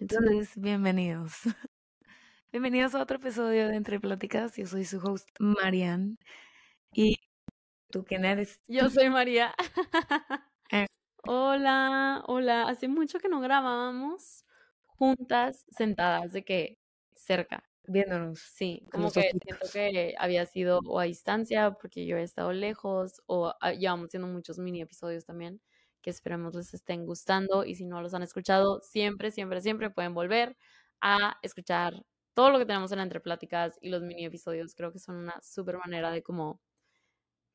Entonces, bienvenidos. Bienvenidos a otro episodio de Entre Pláticas. Yo soy su host, Marian. ¿Y tú quién eres? Yo soy María. Eh. Hola, hola. Hace mucho que no grabábamos juntas, sentadas, de que cerca. Viéndonos. Sí, como que ojitos. siento que había sido o a distancia porque yo he estado lejos o ah, llevamos haciendo muchos mini episodios también que esperemos les estén gustando y si no los han escuchado, siempre, siempre, siempre pueden volver a escuchar todo lo que tenemos en la Entre Pláticas y los mini episodios. Creo que son una súper manera de como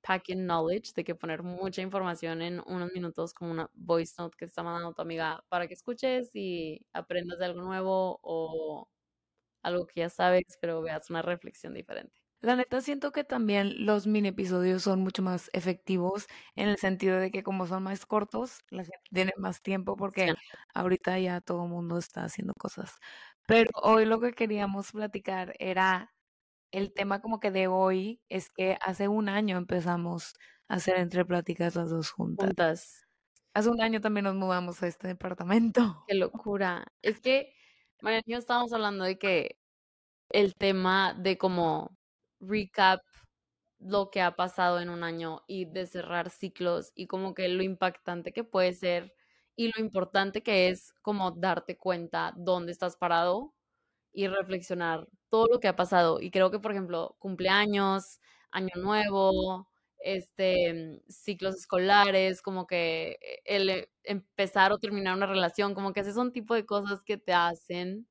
packing knowledge, de que poner mucha información en unos minutos como una voice note que está mandando tu amiga para que escuches y aprendas de algo nuevo o algo que ya sabes, pero veas una reflexión diferente. La neta siento que también los mini episodios son mucho más efectivos en el sentido de que como son más cortos, la gente tiene más tiempo porque ahorita ya todo el mundo está haciendo cosas. Pero hoy lo que queríamos platicar era el tema como que de hoy es que hace un año empezamos a hacer entre pláticas las dos juntas. Juntas. Hace un año también nos mudamos a este departamento. Qué locura. Es que, Mariana y yo estábamos hablando de que el tema de como recap lo que ha pasado en un año y de cerrar ciclos y como que lo impactante que puede ser y lo importante que es como darte cuenta dónde estás parado y reflexionar todo lo que ha pasado. Y creo que, por ejemplo, cumpleaños, año nuevo, este, ciclos escolares, como que el eh, empezar o terminar una relación, como que ese son tipo de cosas que te hacen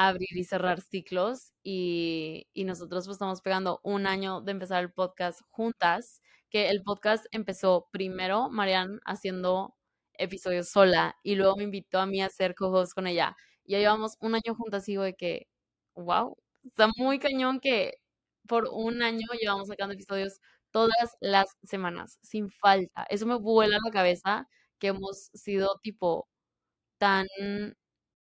abrir y cerrar ciclos y, nosotros pues estamos pegando un año de empezar el podcast juntas, que el podcast empezó primero Marian haciendo episodios sola y luego me invitó a mí a hacer co-host con ella. Ya llevamos un año juntas y de que, wow, está muy cañón que por un año llevamos sacando episodios todas las semanas, sin falta. Eso me vuela la cabeza que hemos sido tipo tan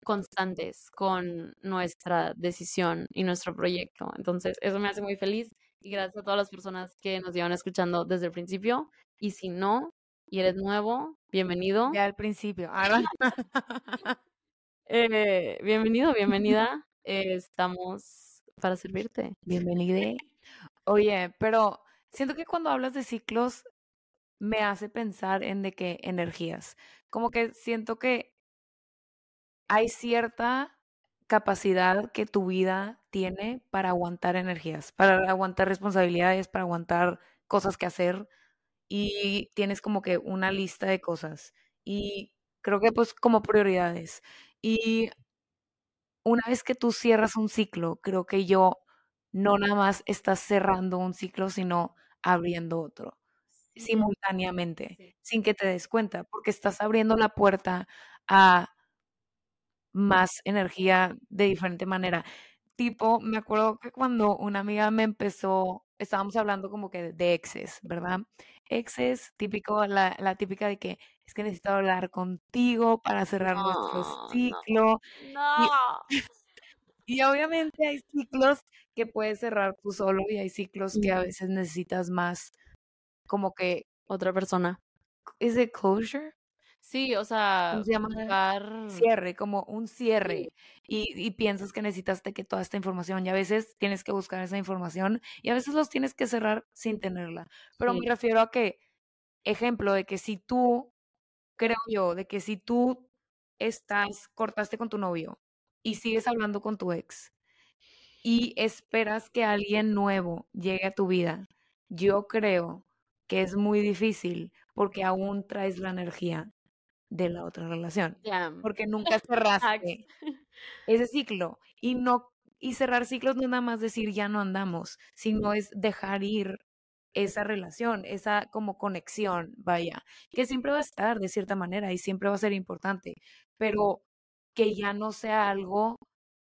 constantes con nuestra decisión y nuestro proyecto. Entonces, eso me hace muy feliz y gracias a todas las personas que nos llevan escuchando desde el principio. Y si no, y eres nuevo, bienvenido. Ya al principio. Ahora, Eh, bienvenido, bienvenida. Eh, estamos para servirte. bienvenida. Oye, pero siento que cuando hablas de ciclos me hace pensar en de qué energías. Como que siento que hay cierta capacidad que tu vida tiene para aguantar energías, para aguantar responsabilidades, para aguantar cosas que hacer y tienes como que una lista de cosas y creo que pues como prioridades. Y una vez que tú cierras un ciclo, creo que yo no nada más estás cerrando un ciclo, sino abriendo otro simultáneamente, Sí. sin que te des cuenta, porque estás abriendo la puerta a más energía de diferente manera. Tipo, me acuerdo que cuando una amiga me empezó, estábamos hablando como que de exes, ¿verdad? Exes, típico, la, la típica de que es que necesito hablar contigo para cerrar nuestro No, ciclo. No. Y obviamente hay ciclos que puedes cerrar tú solo y hay ciclos que a veces necesitas más como que, Otra persona. ¿es de closure? Sí, o sea, ¿Cómo se Cierre, como un Sí. cierre. Y, y piensas que necesitas de que toda esta información y a veces tienes que buscar esa información y a veces los tienes que cerrar sin tenerla. Pero me refiero a que, ejemplo, de que si tú, creo yo, de que si tú estás, cortaste con tu novio y sigues hablando con tu ex y esperas que alguien nuevo llegue a tu vida, yo creo que es muy difícil porque aún traes la energía de la otra relación, porque nunca cerraste ese ciclo y no y cerrar ciclos no es nada más decir ya no andamos, sino es dejar ir esa relación, esa como conexión, vaya, que siempre va a estar de cierta manera y siempre va a ser importante, pero que ya no sea algo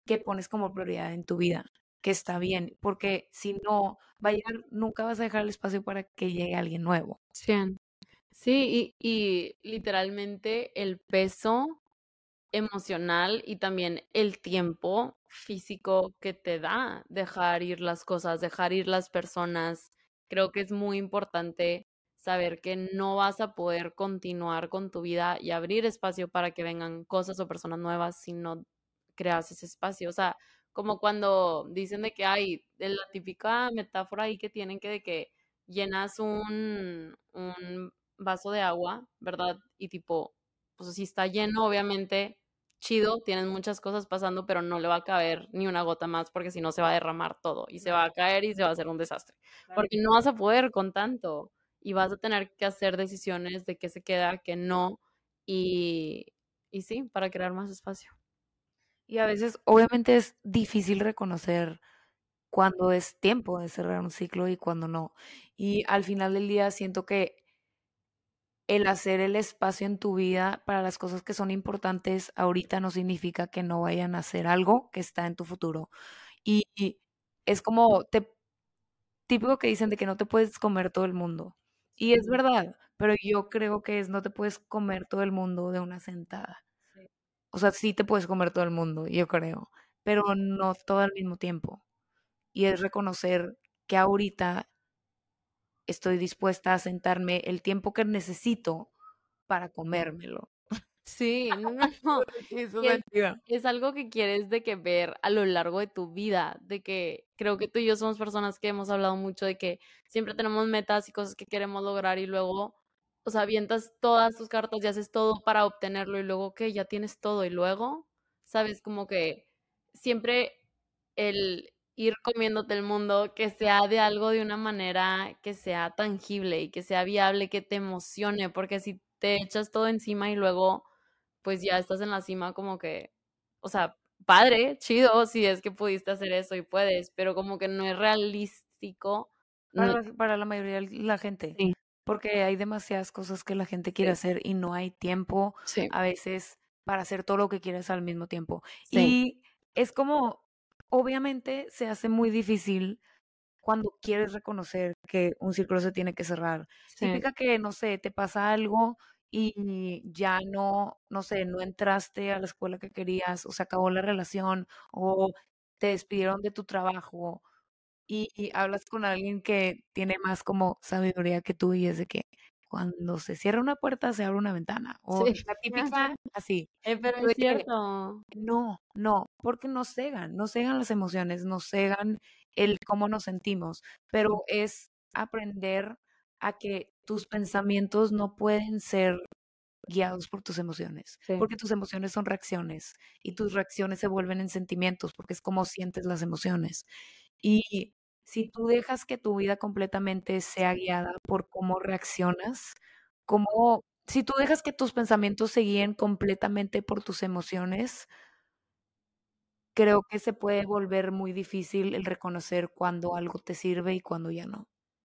que pones como prioridad en tu vida, que está bien, porque si no, vaya, nunca vas a dejar el espacio para que llegue alguien nuevo. Sí. Sí, y, y literalmente el peso emocional y también el tiempo físico que te da dejar ir las cosas, dejar ir las personas. Creo que es muy importante saber que no vas a poder continuar con tu vida y abrir espacio para que vengan cosas o personas nuevas si no creas ese espacio. O sea, como cuando dicen de que hay la típica metáfora ahí que tienen que de que llenas un, un vaso de agua, ¿verdad? Y tipo, pues si está lleno, obviamente chido, tienes muchas cosas pasando, pero no le va a caber ni una gota más porque si no se va a derramar todo y se va a caer y se va a hacer un desastre. Porque no vas a poder con tanto y vas a tener que hacer decisiones de qué se queda, qué no y, y sí, para crear más espacio. Y a veces, obviamente, es difícil reconocer cuándo es tiempo de cerrar un ciclo y cuándo no. Y al final del día siento que el hacer el espacio en tu vida para las cosas que son importantes ahorita no significa que no vayan a hacer algo que está en tu futuro. Y, es como te, típico que dicen de que no te puedes comer todo el mundo. Y es verdad, pero yo creo que es no te puedes comer todo el mundo de una sentada. O sea, sí te puedes comer todo el mundo, yo creo, pero no todo al mismo tiempo. Y es reconocer que ahorita estoy dispuesta a sentarme el tiempo que necesito para comérmelo. Sí, no, no, es, algo que quieres de que ver a lo largo de tu vida, de que creo que tú y yo somos personas que hemos hablado mucho de que siempre tenemos metas y cosas que queremos lograr y luego, o sea, avientas todas tus cartas y haces todo para obtenerlo y luego que ya tienes todo y luego, sabes, como que siempre el ir comiéndote el mundo, que sea de algo de una manera que sea tangible y que sea viable, que te emocione, porque si te echas todo encima y luego pues ya estás en la cima como que, o sea, padre, chido, si es que pudiste hacer eso y puedes, pero como que no es realístico. Para, la mayoría de la gente. Porque hay demasiadas cosas que la gente quiere hacer y no hay tiempo a veces para hacer todo lo que quieres al mismo tiempo. Y es como, obviamente se hace muy difícil cuando quieres reconocer que un círculo se tiene que cerrar. Significa que, no sé, te pasa algo y ya no, no sé, no entraste a la escuela que querías o se acabó la relación o te despidieron de tu trabajo y, hablas con alguien que tiene más como sabiduría que tú y es de que cuando se cierra una puerta se abre una ventana o la típica así. Eh, pero es cierto. No, no, porque nos cegan, nos cegan las emociones, nos cegan el cómo nos sentimos, pero es aprender a que tus pensamientos no pueden ser guiados por tus emociones, porque tus emociones son reacciones y tus reacciones se vuelven en sentimientos, porque es como sientes las emociones. Y si tú dejas que tu vida completamente sea guiada por cómo reaccionas, como si tú dejas que tus pensamientos se guíen completamente por tus emociones, creo que se puede volver muy difícil el reconocer cuando algo te sirve y cuando ya no.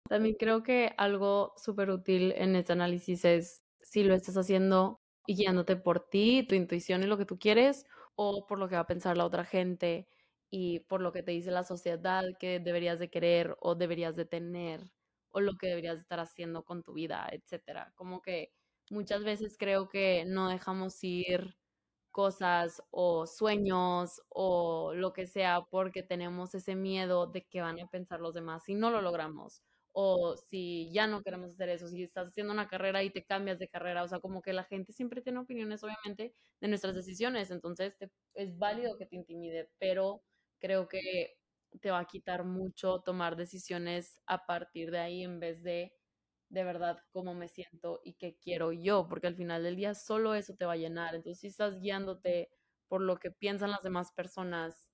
También creo que algo súper útil en este análisis es si lo estás haciendo guiándote por ti, tu intuición y lo que tú quieres, o por lo que va a pensar la otra gente y por lo que te dice la sociedad que deberías de querer o deberías de tener, o lo que deberías de estar haciendo con tu vida, etcétera. Como que muchas veces creo que no dejamos ir cosas o sueños o lo que sea porque tenemos ese miedo de que van a pensar los demás si no lo logramos o si ya no queremos hacer eso, si estás haciendo una carrera y te cambias de carrera, o sea, como que la gente siempre tiene opiniones, obviamente, de nuestras decisiones, entonces es válido que te intimide, pero creo que te va a quitar mucho tomar decisiones a partir de ahí en vez de de verdad cómo me siento y qué quiero yo, porque al final del día solo eso te va a llenar. Entonces, si estás guiándote por lo que piensan las demás personas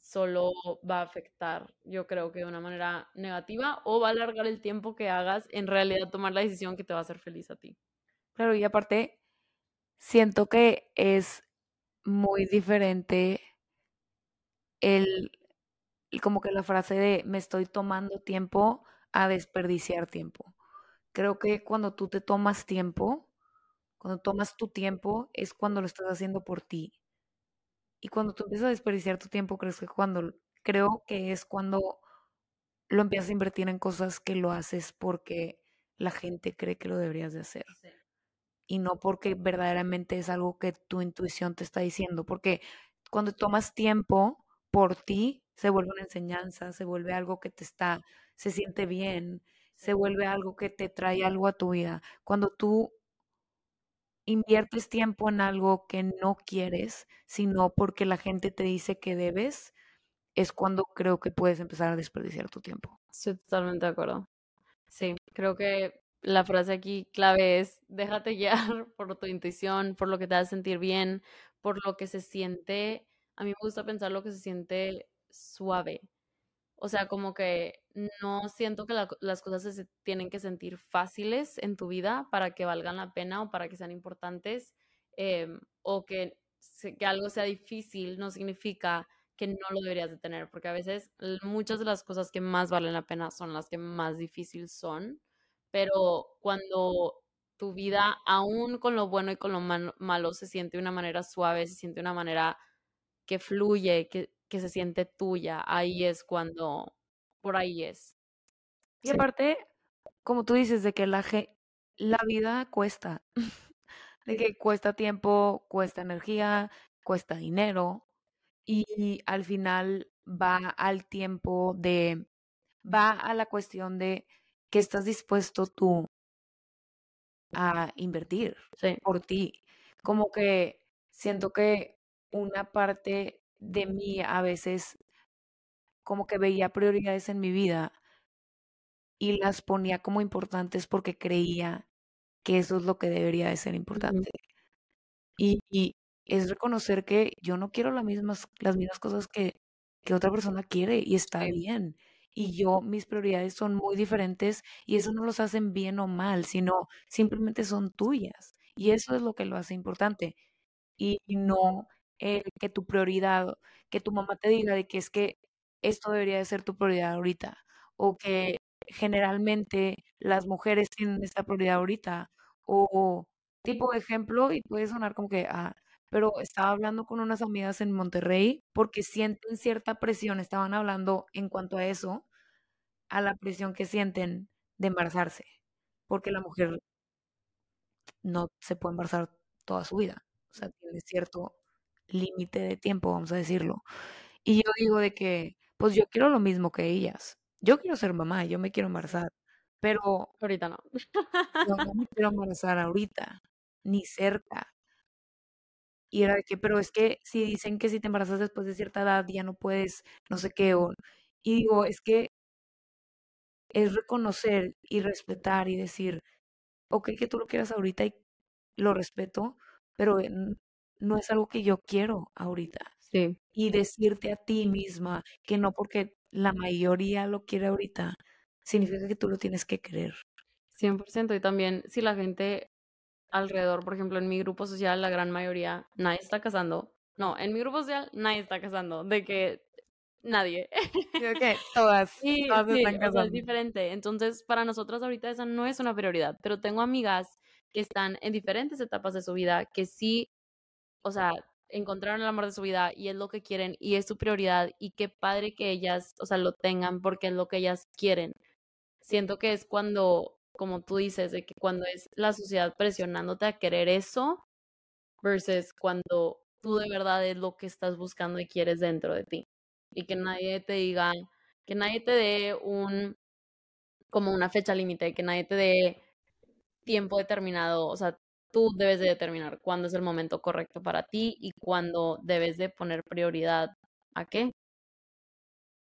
solo va a afectar, yo creo que de una manera negativa o va a alargar el tiempo que hagas en realidad tomar la decisión que te va a hacer feliz a ti. Claro, y aparte, siento que es muy diferente el, como que la frase de me estoy tomando tiempo a desperdiciar tiempo. Creo que cuando tú te tomas tiempo, cuando tomas tu tiempo, es cuando lo estás haciendo por ti. Y cuando tú empiezas a desperdiciar tu tiempo, crees que cuando, creo que es cuando lo empiezas a invertir en cosas que lo haces porque la gente cree que lo deberías de hacer. Y no porque verdaderamente es algo que tu intuición te está diciendo. Porque cuando tomas tiempo por ti, se vuelve una enseñanza, se vuelve algo que te está, se siente bien. se vuelve algo que te trae algo a tu vida. Cuando tú inviertes tiempo en algo que no quieres, sino porque la gente te dice que debes, es cuando creo que puedes empezar a desperdiciar tu tiempo. Estoy totalmente de acuerdo. Sí, creo que la frase aquí clave es déjate guiar por tu intuición, por lo que te hace sentir bien, por lo que se siente, a mí me gusta pensar lo que se siente suave. O sea, como que no siento que las cosas se tienen que sentir fáciles en tu vida para que valgan la pena o para que sean importantes, em, o que, que algo sea difícil no significa que no lo deberías de tener, porque a veces muchas de las cosas que más valen la pena son las que más difíciles son, pero cuando tu vida, aún con lo bueno y con lo malo, se siente de una manera suave, se siente de una manera que fluye, que, que se siente tuya, ahí es cuando, por ahí es. Y aparte, como tú dices, de que la, la vida cuesta, de que cuesta tiempo, cuesta energía, cuesta dinero, y al final va al tiempo de, va a la cuestión de que estás dispuesto tú a invertir por ti. Como que siento que una parte de mí a veces como que veía prioridades en mi vida y las ponía como importantes porque creía que eso es lo que debería de ser importante. y, es reconocer que yo no quiero las mismas, las mismas cosas que, que otra persona quiere y está bien. Y yo, mis prioridades son muy diferentes y eso no los hacen bien o mal, sino simplemente son tuyas. Y eso es lo que lo hace importante. Y, no que tu prioridad, que tu mamá te diga de que es que esto debería de ser tu prioridad ahorita. O que generalmente las mujeres tienen esta prioridad ahorita. O tipo de ejemplo, y puede sonar como que, ah, pero estaba hablando con unas amigas en Monterrey porque sienten cierta presión, estaban hablando en cuanto a eso, a la presión que sienten de embarazarse, porque la mujer no se puede embarazar toda su vida, o sea, tiene cierto límite de tiempo, vamos a decirlo. Y yo digo de que, pues yo quiero lo mismo que ellas. Yo quiero ser mamá, yo me quiero embarazar, pero ahorita no. no, no me quiero embarazar ahorita, ni cerca. Y era de que, pero es que si dicen que si te embarazas después de cierta edad ya no puedes, no sé qué, o, y digo, es que es reconocer y respetar y decir, ok, que tú lo quieras ahorita y lo respeto, pero no es algo que yo quiero ahorita. Sí. Y decirte a ti misma que no porque la mayoría lo quiere ahorita, significa que tú lo tienes que querer. 100%. Y también si la gente alrededor, por ejemplo, en mi grupo social, la gran mayoría, nadie está casando. No, en mi grupo social, nadie está casando. De que nadie. que todas, sí, todas están casando. es diferente. Entonces, para nosotras ahorita esa no es una prioridad, pero tengo amigas que están en diferentes etapas de su vida que sí, o sea, encontraron el amor de su vida y es lo que quieren y es su prioridad y qué padre que ellas, o sea, lo tengan porque es lo que ellas quieren. Siento que es cuando como tú dices, de que cuando es la sociedad presionándote a querer eso, versus cuando tú de verdad es lo que estás buscando y quieres dentro de ti. Y que nadie te diga, que nadie te dé un, como una fecha límite, que nadie te dé tiempo determinado, o sea, tú debes de determinar cuándo es el momento correcto para ti y cuándo debes de poner prioridad a qué.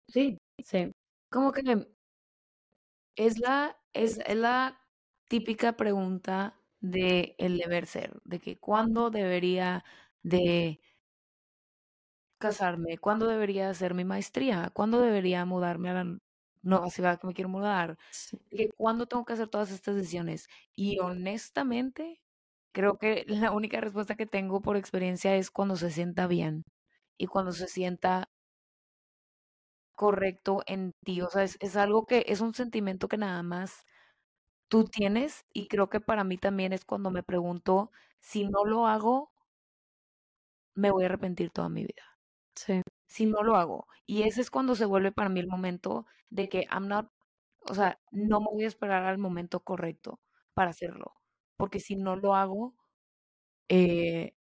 Sí, sí. Como que es la, es, la típica pregunta de el deber ser, de que cuándo debería de casarme, cuándo debería hacer mi maestría, cuándo debería mudarme a la nueva ciudad que me quiero mudar, cuándo tengo que hacer todas estas decisiones. Y honestamente, creo que la única respuesta que tengo por experiencia es cuando se sienta bien y cuando se sienta correcto en ti. O sea, es, algo que es un sentimiento que nada más tú tienes y creo que para mí también es cuando me pregunto si no lo hago, me voy a arrepentir toda mi vida. Sí. Si no lo hago. Y ese es cuando se vuelve para mí el momento de que I'm not, o sea, no me voy a esperar al momento correcto para hacerlo. Porque si no lo hago, eh,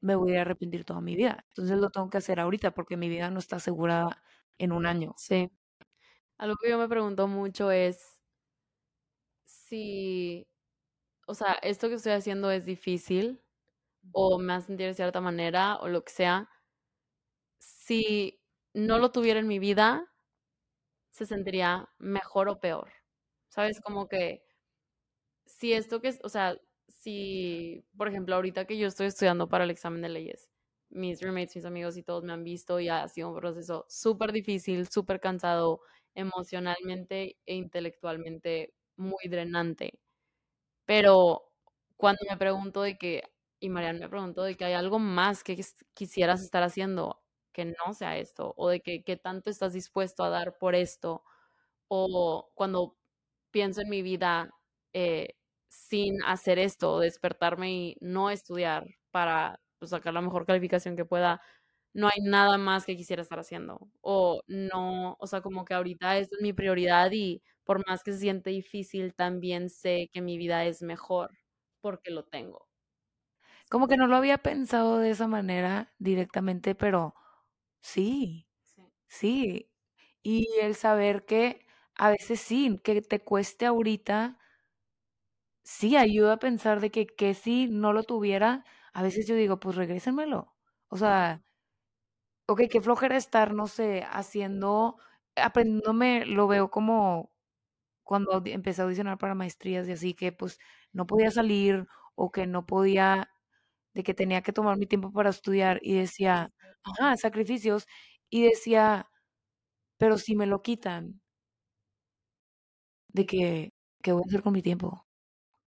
me voy a arrepentir toda mi vida. Entonces lo tengo que hacer ahorita porque mi vida no está asegurada en un año. Sí. Algo que yo me pregunto mucho es, si, o sea, esto que estoy haciendo es difícil o me hace sentir de cierta manera o lo que sea, si no lo tuviera en mi vida, se sentiría mejor o peor. ¿Sabes? Como que si esto que es, o sea, si, por ejemplo, ahorita que yo estoy estudiando para el examen de leyes, mis roommates, mis amigos y todos me han visto y ha sido un proceso súper difícil, súper cansado emocionalmente e intelectualmente muy drenante. Pero cuando me pregunto de que, y Mariana me preguntó de que hay algo más que quisieras estar haciendo que no sea esto, o de que qué tanto estás dispuesto a dar por esto, o cuando pienso en mi vida eh, sin hacer esto, despertarme y no estudiar para pues, sacar la mejor calificación que pueda, no hay nada más que quisiera estar haciendo. O no, o sea, como que ahorita es mi prioridad y por más que se siente difícil, también sé que mi vida es mejor porque lo tengo. Como que no lo había pensado de esa manera directamente, pero sí, sí. Y el saber que a veces sí, que te cueste ahorita, sí ayuda a pensar de que, que si no lo tuviera, a veces yo digo, pues regrésenmelo. O sea, ok, qué flojera estar, no sé, haciendo, aprendiéndome, lo veo como cuando empecé a audicionar para maestrías y así, que pues no podía salir o que no podía, de que tenía que tomar mi tiempo para estudiar y decía, ajá, sacrificios, y decía, pero si me lo quitan, de que, ¿qué voy a hacer con mi tiempo?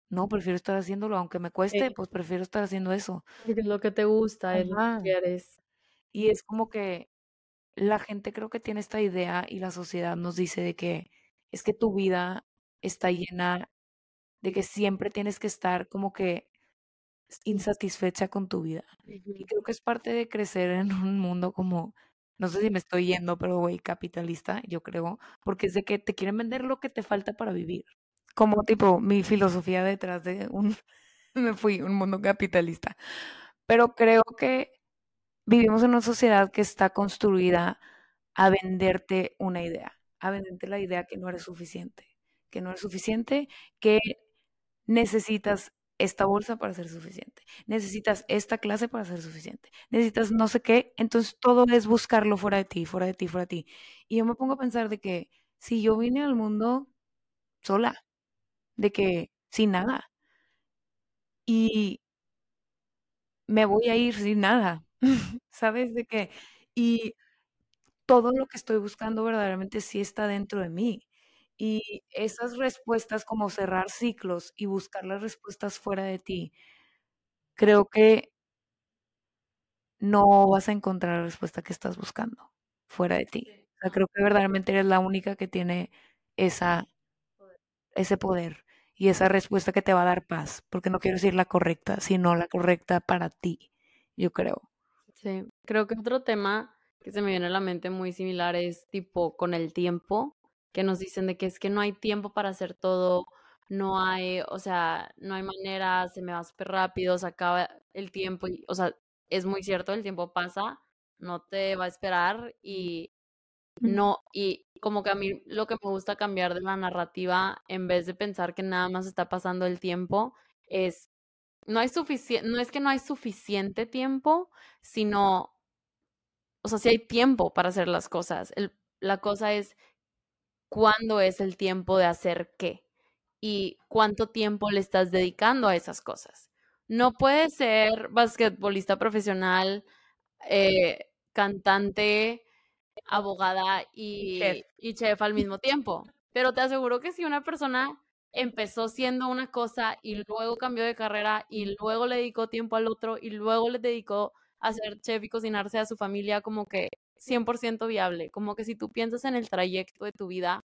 No, prefiero estar haciéndolo, aunque me cueste, pues prefiero estar haciendo eso. Es lo que te gusta, es lo que quieres. Y es como que la gente creo que tiene esta idea y la sociedad nos dice de que es que tu vida está llena de que siempre tienes que estar como que insatisfecha con tu vida. Y creo que es parte de crecer en un mundo como, no sé si me estoy yendo, pero güey, capitalista, yo creo, porque es de que te quieren vender lo que te falta para vivir como tipo mi filosofía detrás de un, me fui, un mundo capitalista. Pero creo que vivimos en una sociedad que está construida a venderte una idea, a venderte la idea que no eres suficiente, que no eres suficiente, que necesitas esta bolsa para ser suficiente, necesitas esta clase para ser suficiente, necesitas no sé qué, entonces todo es buscarlo fuera de ti, fuera de ti, fuera de ti. Y yo me pongo a pensar de que si yo vine al mundo sola, de que sin nada. Y me voy a ir sin nada, ¿sabes? De que, y todo lo que estoy buscando verdaderamente sí está dentro de mí. Y esas respuestas como cerrar ciclos y buscar las respuestas fuera de ti, creo que no vas a encontrar la respuesta que estás buscando fuera de ti. Creo que verdaderamente eres la única que tiene esa, ese poder y esa respuesta que te va a dar paz, porque no quiero decir la correcta, sino la correcta para ti, yo creo. Sí, creo que otro tema que se me viene a la mente muy similar es tipo con el tiempo, que nos dicen de que es que no hay tiempo para hacer todo, no hay, o sea, no hay manera, se me va súper rápido, se acaba el tiempo, y, o sea, es muy cierto, el tiempo pasa, no te va a esperar y no, y como que a mí lo que me gusta cambiar de la narrativa, en vez de pensar que nada más está pasando el tiempo, es, no hay no es que no hay suficiente tiempo, sino, o sea, si hay tiempo para hacer las cosas. El, la cosa es cuándo es el tiempo de hacer qué y cuánto tiempo le estás dedicando a esas cosas. No puedes ser basquetbolista profesional, eh, cantante, abogada y chef. al mismo tiempo. Pero te aseguro que si una persona empezó siendo una cosa y luego cambió de carrera y luego le dedicó tiempo al otro y luego le dedicó a ser chef y cocinarse a su familia como que 100% viable, como que si tú piensas en el trayecto de tu vida,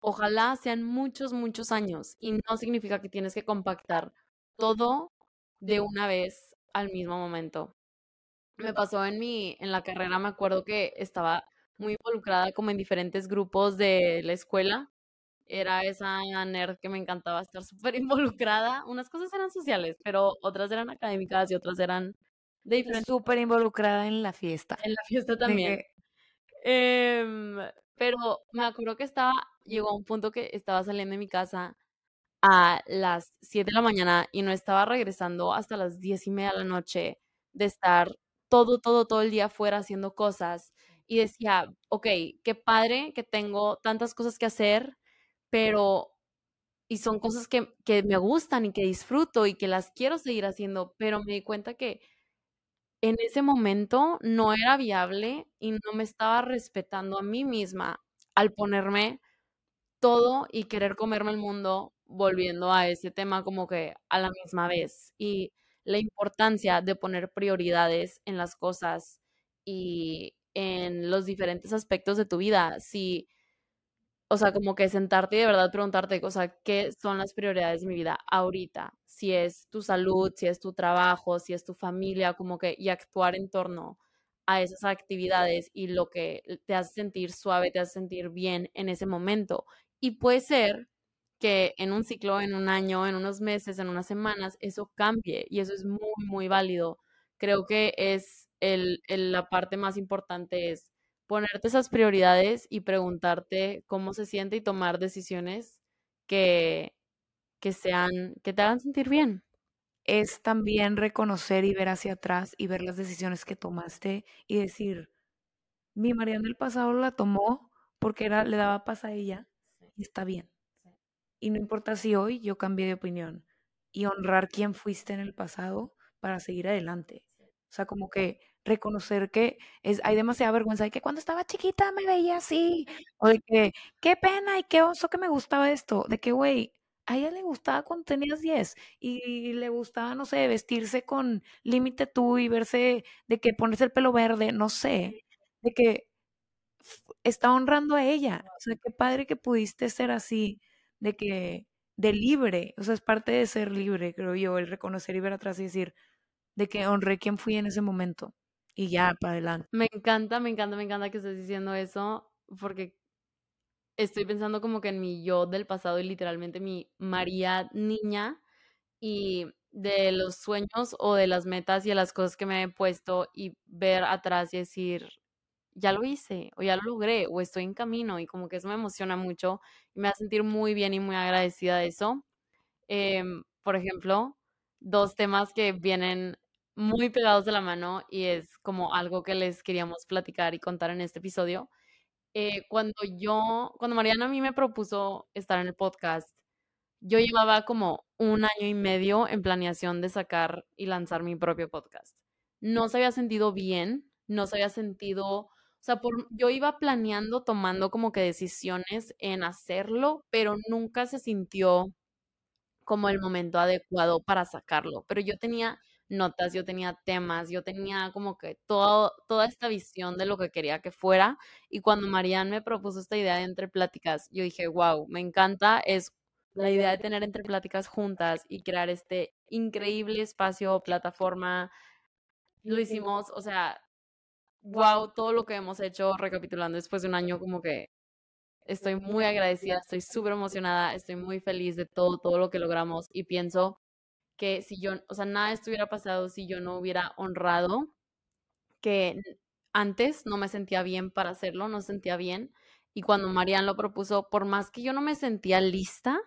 ojalá sean muchos, muchos años y no significa que tienes que compactar todo de una vez al mismo momento me pasó en mi, en la carrera, me acuerdo que estaba muy involucrada como en diferentes grupos de la escuela. Era esa nerd que me encantaba estar súper involucrada. Unas cosas eran sociales, pero otras eran académicas y otras eran de diferentes. Súper involucrada en la fiesta. En la fiesta también. Em, pero me acuerdo que estaba llegó a un punto que estaba saliendo de mi casa a las 7 de la mañana y no estaba regresando hasta las 10 y media de la noche de estar todo, todo, todo el día fuera haciendo cosas. Y decía, ok, qué padre que tengo tantas cosas que hacer, pero, y son cosas que, que me gustan y que disfruto y que las quiero seguir haciendo, pero me di cuenta que en ese momento no era viable y no me estaba respetando a mí misma al ponerme todo y querer comerme el mundo volviendo a ese tema como que a la misma vez y la importancia de poner prioridades en las cosas y en los diferentes aspectos de tu vida. Si o sea, como que sentarte y de verdad preguntarte, o sea, ¿qué son las prioridades de mi vida ahorita? Si es tu salud, si es tu trabajo, si es tu familia, como que, y actuar en torno a esas actividades y lo que te hace sentir suave, te hace sentir bien en ese momento. Y puede ser que en un ciclo, en un año, en unos meses, en unas semanas, eso cambie y eso es muy, muy válido. Creo que es el, la parte más importante es ponerte esas prioridades y preguntarte cómo se siente y tomar decisiones que, que sean, que te hagan sentir bien. Es también reconocer y ver hacia atrás y ver las decisiones que tomaste y decir, mi Mariana del pasado la tomó porque era, le daba paz a ella y está bien. Y no importa si hoy yo cambié de opinión y honrar quién fuiste en el pasado para seguir adelante. O sea, como que reconocer que es, hay demasiada vergüenza de que cuando estaba chiquita me veía así, o de que qué pena y qué oso que me gustaba esto, de que, güey, a ella le gustaba cuando tenías 10 y le gustaba, no sé, vestirse con límite tú y verse, de que ponerse el pelo verde, no sé, de que está honrando a ella. O sea, qué padre que pudiste ser así, de que, de libre, o sea, es parte de ser libre, creo yo, el reconocer y ver atrás y decir, de que honré quién fui en ese momento y ya para adelante. Me encanta, me encanta, me encanta que estés diciendo eso porque estoy pensando como que en mi yo del pasado y literalmente mi María niña y de los sueños o de las metas y de las cosas que me he puesto y ver atrás y decir, ya lo hice o ya lo logré o estoy en camino y como que eso me emociona mucho y me hace sentir muy bien y muy agradecida de eso. Em, por ejemplo, dos temas que vienen muy pegados de la mano y es como algo que les queríamos platicar y contar en este episodio. Eh, cuando yo, cuando Mariana a mí me propuso estar en el podcast, yo llevaba como un año y medio en planeación de sacar y lanzar mi propio podcast. No se había sentido bien, no se había sentido, o sea, por, yo iba planeando, tomando como que decisiones en hacerlo, pero nunca se sintió como el momento adecuado para sacarlo. Pero yo tenía notas, yo tenía temas, yo tenía como que todo, toda esta visión de lo que quería que fuera. Y cuando Marianne me propuso esta idea de entre pláticas, yo dije, wow, me encanta, es la idea de tener entre pláticas juntas y crear este increíble espacio, plataforma. Lo hicimos, o sea, wow, todo lo que hemos hecho recapitulando después de un año como que estoy muy agradecida, estoy súper emocionada, estoy muy feliz de todo, todo lo que logramos y pienso que si yo, o sea, nada estuviera pasado si yo no hubiera honrado que antes no me sentía bien para hacerlo, no sentía bien. Y cuando Marian lo propuso, por más que yo no me sentía lista,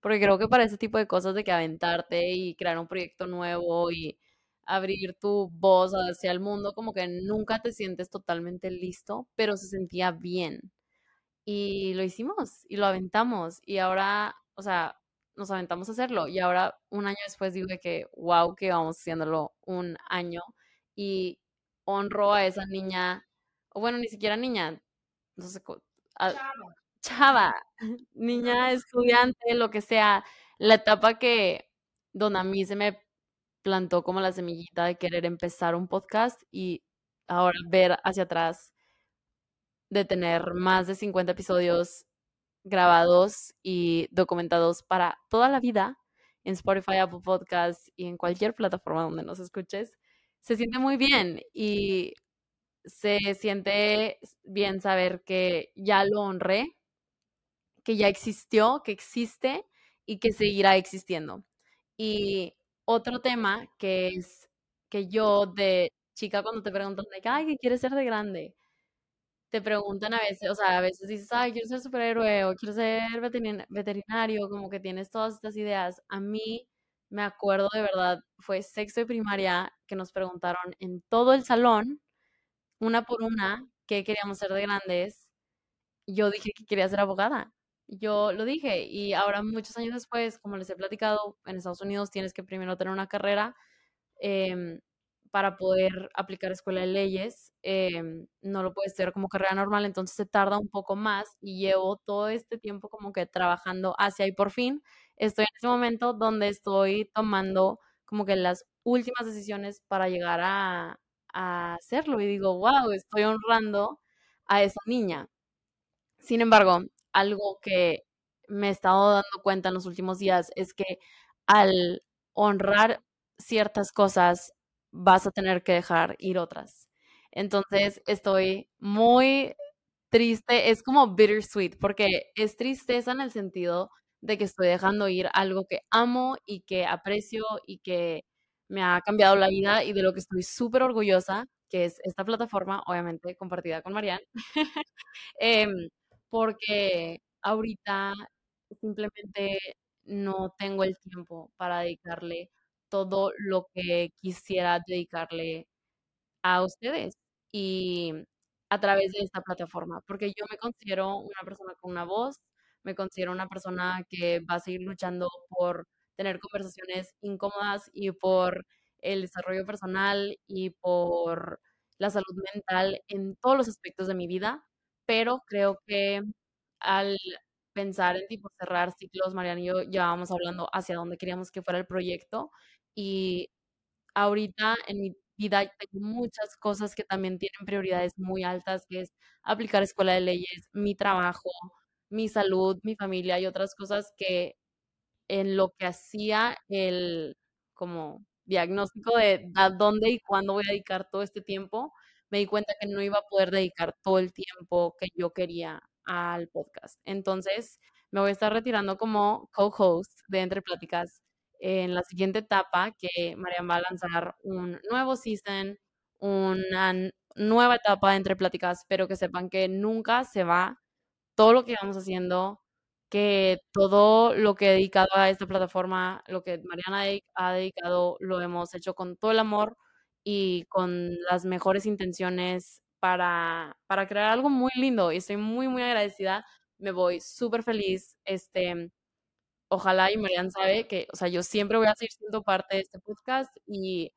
porque creo que para ese tipo de cosas de que aventarte y crear un proyecto nuevo y abrir tu voz hacia el mundo, como que nunca te sientes totalmente listo, pero se sentía bien. Y lo hicimos y lo aventamos. Y ahora, o sea, nos aventamos a hacerlo. Y ahora, un año después, digo que, wow, que vamos haciéndolo un año. Y honro a esa niña, o bueno, ni siquiera niña, no sé, chava. chava, niña, estudiante, lo que sea, la etapa que, donde a mí se me plantó como la semillita de querer empezar un podcast y ahora ver hacia atrás de tener más de 50 episodios grabados y documentados para toda la vida en Spotify, Apple Podcasts y en cualquier plataforma donde nos escuches, se siente muy bien y se siente bien saber que ya lo honré, que ya existió, que existe y que seguirá existiendo. Y otro tema que es que yo de chica cuando te preguntan, ay, ¿qué quieres ser de grande? te preguntan a veces, o sea, a veces dices, ay, quiero ser superhéroe o quiero ser veterinario, como que tienes todas estas ideas. A mí me acuerdo de verdad, fue sexto de primaria que nos preguntaron en todo el salón, una por una, qué queríamos ser de grandes. Yo dije que quería ser abogada. Yo lo dije y ahora muchos años después, como les he platicado, en Estados Unidos tienes que primero tener una carrera em, para poder aplicar escuela de leyes. Em, no lo puedes hacer como carrera normal, entonces se tarda un poco más y llevo todo este tiempo como que trabajando hacia y por fin estoy en ese momento donde estoy tomando como que las últimas decisiones para llegar a, a hacerlo y digo, wow, estoy honrando a esa niña. Sin embargo, algo que me he estado dando cuenta en los últimos días es que al honrar ciertas cosas vas a tener que dejar ir otras. Entonces estoy muy triste, es como bittersweet, porque es tristeza en el sentido de que estoy dejando ir algo que amo y que aprecio y que me ha cambiado la vida y de lo que estoy súper orgullosa, que es esta plataforma, obviamente compartida con Marianne. Em, porque ahorita simplemente no tengo el tiempo para dedicarle todo lo que quisiera dedicarle a ustedes y a través de esta plataforma, porque yo me considero una persona con una voz, me considero una persona que va a seguir luchando por tener conversaciones incómodas y por el desarrollo personal y por la salud mental en todos los aspectos de mi vida, pero creo que al pensar en tipo cerrar ciclos, Mariana y yo llevábamos hablando hacia dónde queríamos que fuera el proyecto y ahorita en mi vida tengo muchas cosas que también tienen prioridades muy altas, que es aplicar escuela de leyes, mi trabajo, mi salud, mi familia y otras cosas que en lo que hacía el como diagnóstico de a dónde y cuándo voy a dedicar todo este tiempo, me di cuenta que no iba a poder dedicar todo el tiempo que yo quería al podcast. Entonces, me voy a estar retirando como co-host de Entre Pláticas en la siguiente etapa, que Marian va a lanzar un nuevo season, una nueva etapa de Entre Pláticas, pero que sepan que nunca se va todo lo que vamos haciendo, que todo lo que he dedicado a esta plataforma, lo que Mariana ha dedicado, lo hemos hecho con todo el amor y con las mejores intenciones para, para crear algo muy lindo y estoy muy, muy agradecida. Me voy súper feliz. Este, ojalá y Marian sabe que, o sea, yo siempre voy a seguir siendo parte de este podcast y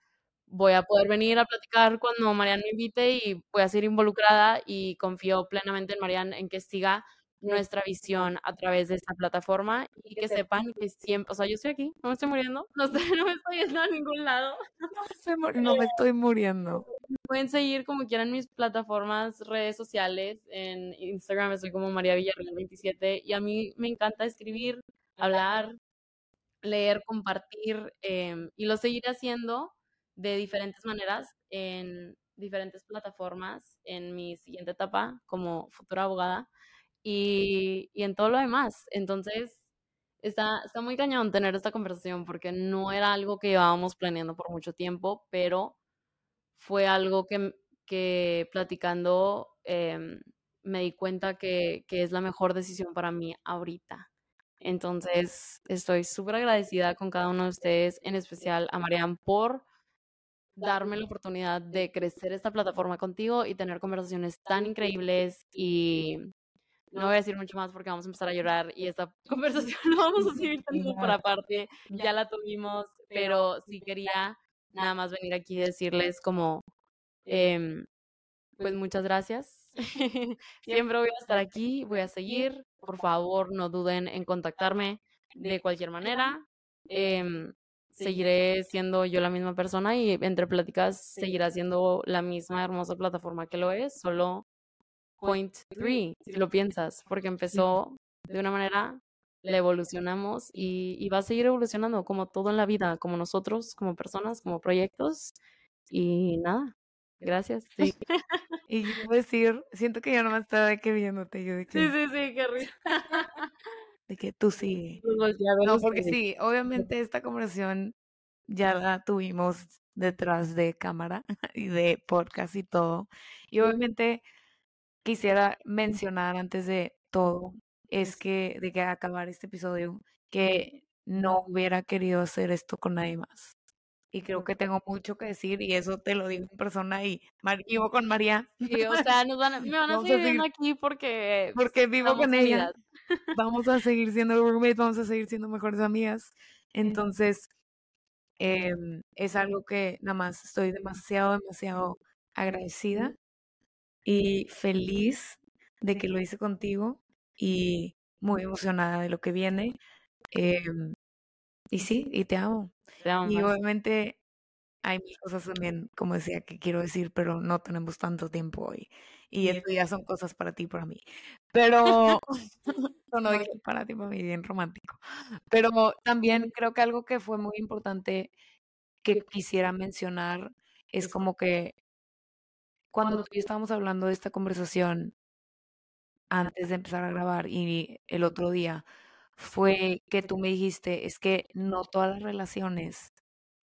voy a poder venir a platicar cuando Marian me invite y voy a ser involucrada y confío plenamente en Marian en que siga nuestra visión a través de esta plataforma y que sepan que siempre, o sea, yo estoy aquí, no me estoy muriendo, no, no me estoy yendo a ningún lado. No, me estoy muriendo. Pueden seguir como quieran mis plataformas, redes sociales, en Instagram estoy como María Villarreal 27 y a mí me encanta escribir, hablar, leer, compartir em, y lo seguiré haciendo de diferentes maneras en diferentes plataformas en mi siguiente etapa como futura abogada y, en todo lo demás. Entonces, está, está muy cañón tener esta conversación porque no era algo que llevábamos planeando por mucho tiempo, pero fue algo que, que platicando em, me di cuenta que, que es la mejor decisión para mí ahorita. Entonces, estoy súper agradecida con cada uno de ustedes, en especial a Marian por darme la oportunidad de crecer esta plataforma contigo y tener conversaciones tan increíbles y no voy a decir mucho más porque vamos a empezar a llorar y esta conversación la vamos a seguir teniendo por aparte. Ya la tuvimos, pero sí quería nada más venir aquí y decirles como, em, pues muchas gracias. Siempre voy a estar aquí, voy a seguir. Por favor, no duden en contactarme de cualquier manera. Em, seguiré siendo yo la misma persona y entre pláticas seguirá siendo la misma hermosa plataforma que lo es, solo point three, si lo piensas, porque empezó de una manera, la evolucionamos y, va a seguir evolucionando como todo en la vida, como nosotros, como personas, como proyectos. Y nada, gracias. Sí. y yo voy a decir, siento que yo no me estaba de que viéndote. Yo de que, sí, sí, sí, qué risa. de que tú sí. No, porque sí, obviamente esta conversación ya la tuvimos detrás de cámara y de podcast y todo. Y obviamente quisiera mencionar antes de todo es que, de que acabar este episodio, que no hubiera querido hacer esto con nadie más. Y creo que tengo mucho que decir y eso te lo digo en persona y vivo con María. Sí, o sea, nos van a, me van a seguir viendo aquí porque... Porque vivo con ella. Vamos a seguir siendo roommates, vamos a seguir siendo mejores amigas. Entonces, em, es algo que nada más estoy demasiado, demasiado agradecida y feliz de que lo hice contigo y muy emocionada de lo que viene. Em, y sí, y te amo. y obviamente hay mil cosas también, como decía, que quiero decir, pero no tenemos tanto tiempo hoy. Y esto ya son cosas para ti y para mí. Pero, no, no dije para ti, para mí, bien romántico. Pero también creo que algo que fue muy importante que quisiera mencionar es como que cuando tú y estábamos hablando de esta conversación antes de empezar a grabar y el otro día, fue que tú me dijiste, es que no todas las relaciones,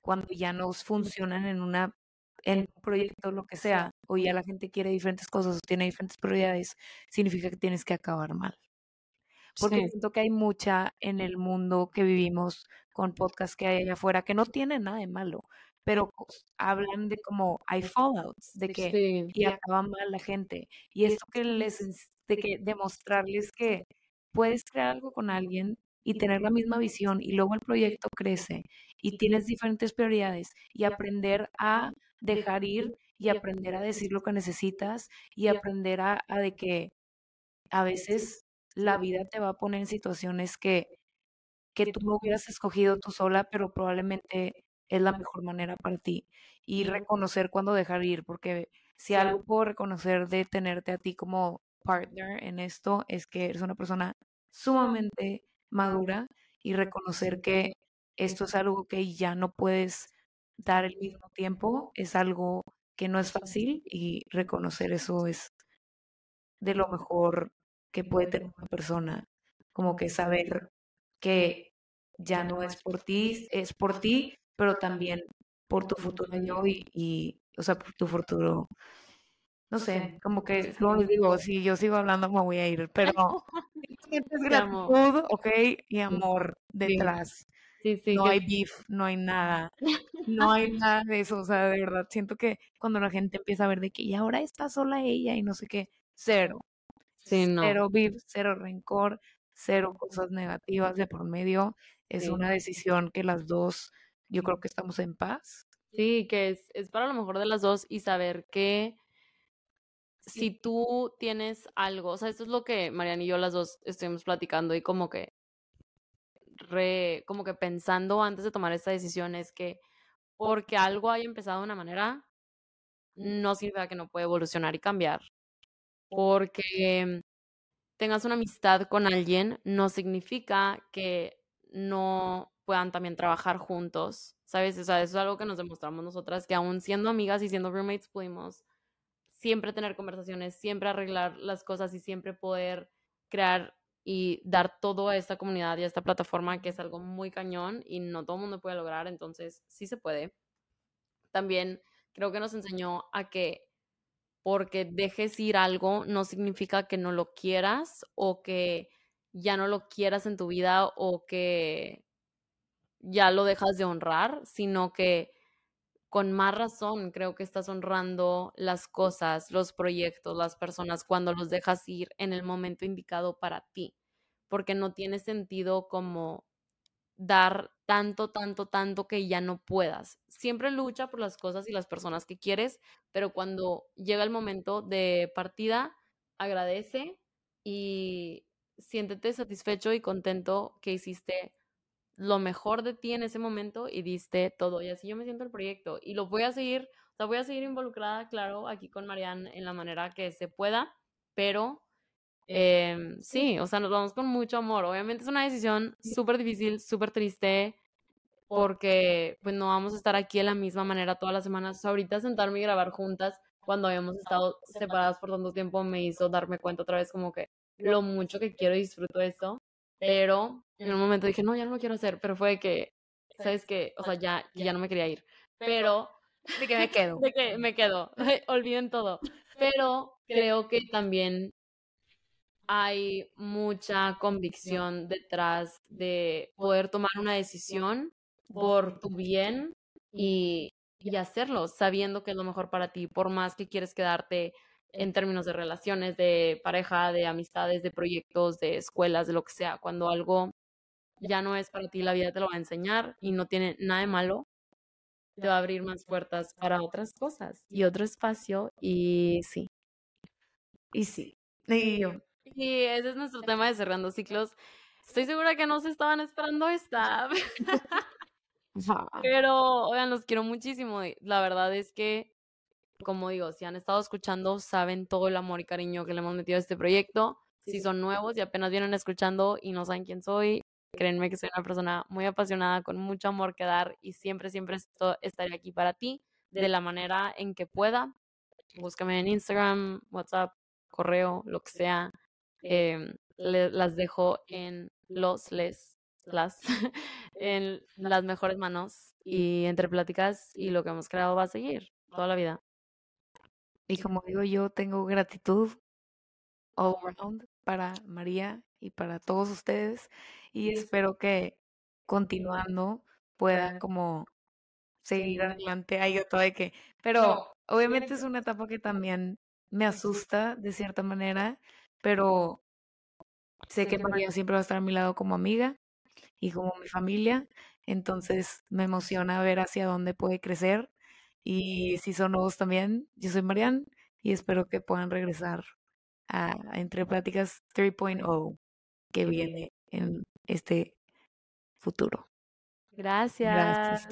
cuando ya no funcionan en una en un proyecto, lo que sea, o ya la gente quiere diferentes cosas o tiene diferentes prioridades, significa que tienes que acabar mal. Porque siento que hay mucha en el mundo que vivimos con podcasts que hay allá afuera que no tienen nada de malo, pero hablan de como hay fallouts, de que y acaba mal la gente. Y esto que les de que demostrarles que puedes crear algo con alguien y tener la misma visión y luego el proyecto crece y tienes diferentes prioridades y aprender a dejar ir y aprender a decir lo que necesitas y aprender a, a de que a veces la vida te va a poner en situaciones que, que tú no hubieras escogido tú sola, pero probablemente es la mejor manera para ti. Y reconocer cuándo dejar ir, porque si algo puedo reconocer de tenerte a ti como partner en esto es que eres una persona sumamente madura y reconocer que esto es algo que ya no puedes dar el mismo tiempo, es algo que no es fácil y reconocer eso es de lo mejor que puede tener una persona, como que saber que ya no es por ti, es por ti, pero también por tu futuro yo y, y o sea, por tu futuro no sé, como que, como les digo, si yo sigo hablando me voy a ir, pero es gratitud, ok, y amor detrás. Sí, sí, no hay beef, no hay nada, no hay nada de eso, o sea, de verdad, siento que cuando la gente empieza a ver de que y ahora está sola ella y no sé qué, cero. Sí, no. Cero beef, cero rencor, cero cosas negativas de por medio. Es una decisión que las dos, yo creo que estamos en paz. Sí, que es, es para lo mejor de las dos y saber que si tú tienes algo, o sea, esto es lo que Mariana y yo las dos estuvimos platicando y como que re, como que pensando antes de tomar esta decisión es que porque algo haya empezado de una manera, no significa que no puede evolucionar y cambiar. Porque tengas una amistad con alguien no significa que no puedan también trabajar juntos, ¿sabes? O sea, eso es algo que nos demostramos nosotras, que aún siendo amigas y siendo roommates pudimos siempre tener conversaciones, siempre arreglar las cosas y siempre poder crear y dar todo a esta comunidad y a esta plataforma que es algo muy cañón y no todo el mundo puede lograr, entonces sí se puede. También creo que nos enseñó a que porque dejes ir algo no significa que no lo quieras o que ya no lo quieras en tu vida o que ya lo dejas de honrar, sino que con más razón creo que estás honrando las cosas, los proyectos, las personas cuando los dejas ir en el momento indicado para ti, porque no tiene sentido como dar tanto, tanto, tanto que ya no puedas. Siempre lucha por las cosas y las personas que quieres, pero cuando llega el momento de partida, agradece y siéntete satisfecho y contento que hiciste lo mejor de ti en ese momento y diste todo. Y así yo me siento el proyecto. Y lo voy a seguir, o sea, voy a seguir involucrada, claro, aquí con Marianne en la manera que se pueda, pero em, sí, o sea, nos vamos con mucho amor. Obviamente es una decisión súper difícil, súper triste, porque pues no vamos a estar aquí de la misma manera todas las semanas. ahorita sentarme y grabar juntas cuando habíamos estado separadas por tanto tiempo me hizo darme cuenta otra vez como que lo mucho que quiero y disfruto esto. Pero en un momento dije, no, ya no lo quiero hacer, pero fue que, ¿sabes qué? O sea, ya, ya no me quería ir. Pero... De que me quedo. De que me quedo. Olviden todo. Pero creo que también hay mucha convicción detrás de poder tomar una decisión por tu bien y, y hacerlo, sabiendo que es lo mejor para ti, por más que quieres quedarte en términos de relaciones, de pareja, de amistades, de proyectos, de escuelas, de lo que sea, cuando algo ya no es para ti, la vida te lo va a enseñar y no tiene nada de malo, te va a abrir más puertas para otras cosas y otro espacio y sí. Y sí. Y yo. Y ese es nuestro tema de cerrando ciclos. Estoy segura que no se estaban esperando esta. Pero, oigan, los quiero muchísimo. La verdad es que, como digo, si han estado escuchando, saben todo el amor y cariño que le hemos metido a este proyecto. Si son nuevos y apenas vienen escuchando y no saben quién soy, créanme que soy una persona muy apasionada, con mucho amor que dar y siempre, siempre estaré aquí para ti de la manera en que pueda. Búscame en Instagram, WhatsApp, correo, lo que sea. Em, las dejo en los, les, las, en las mejores manos y entre pláticas y lo que hemos creado va a seguir toda la vida. Y como digo yo, tengo gratitud all around para María y para todos ustedes y espero que continuando pueda como seguir adelante. Hay otro de que, pero obviamente es una etapa que también me asusta de cierta manera, pero sé que María siempre va a estar a mi lado como amiga y como mi familia, entonces me emociona ver hacia dónde puede crecer y si son nuevos también, yo soy Marian y espero que puedan regresar a, Entre Pláticas 3.0 que viene en este futuro. Gracias.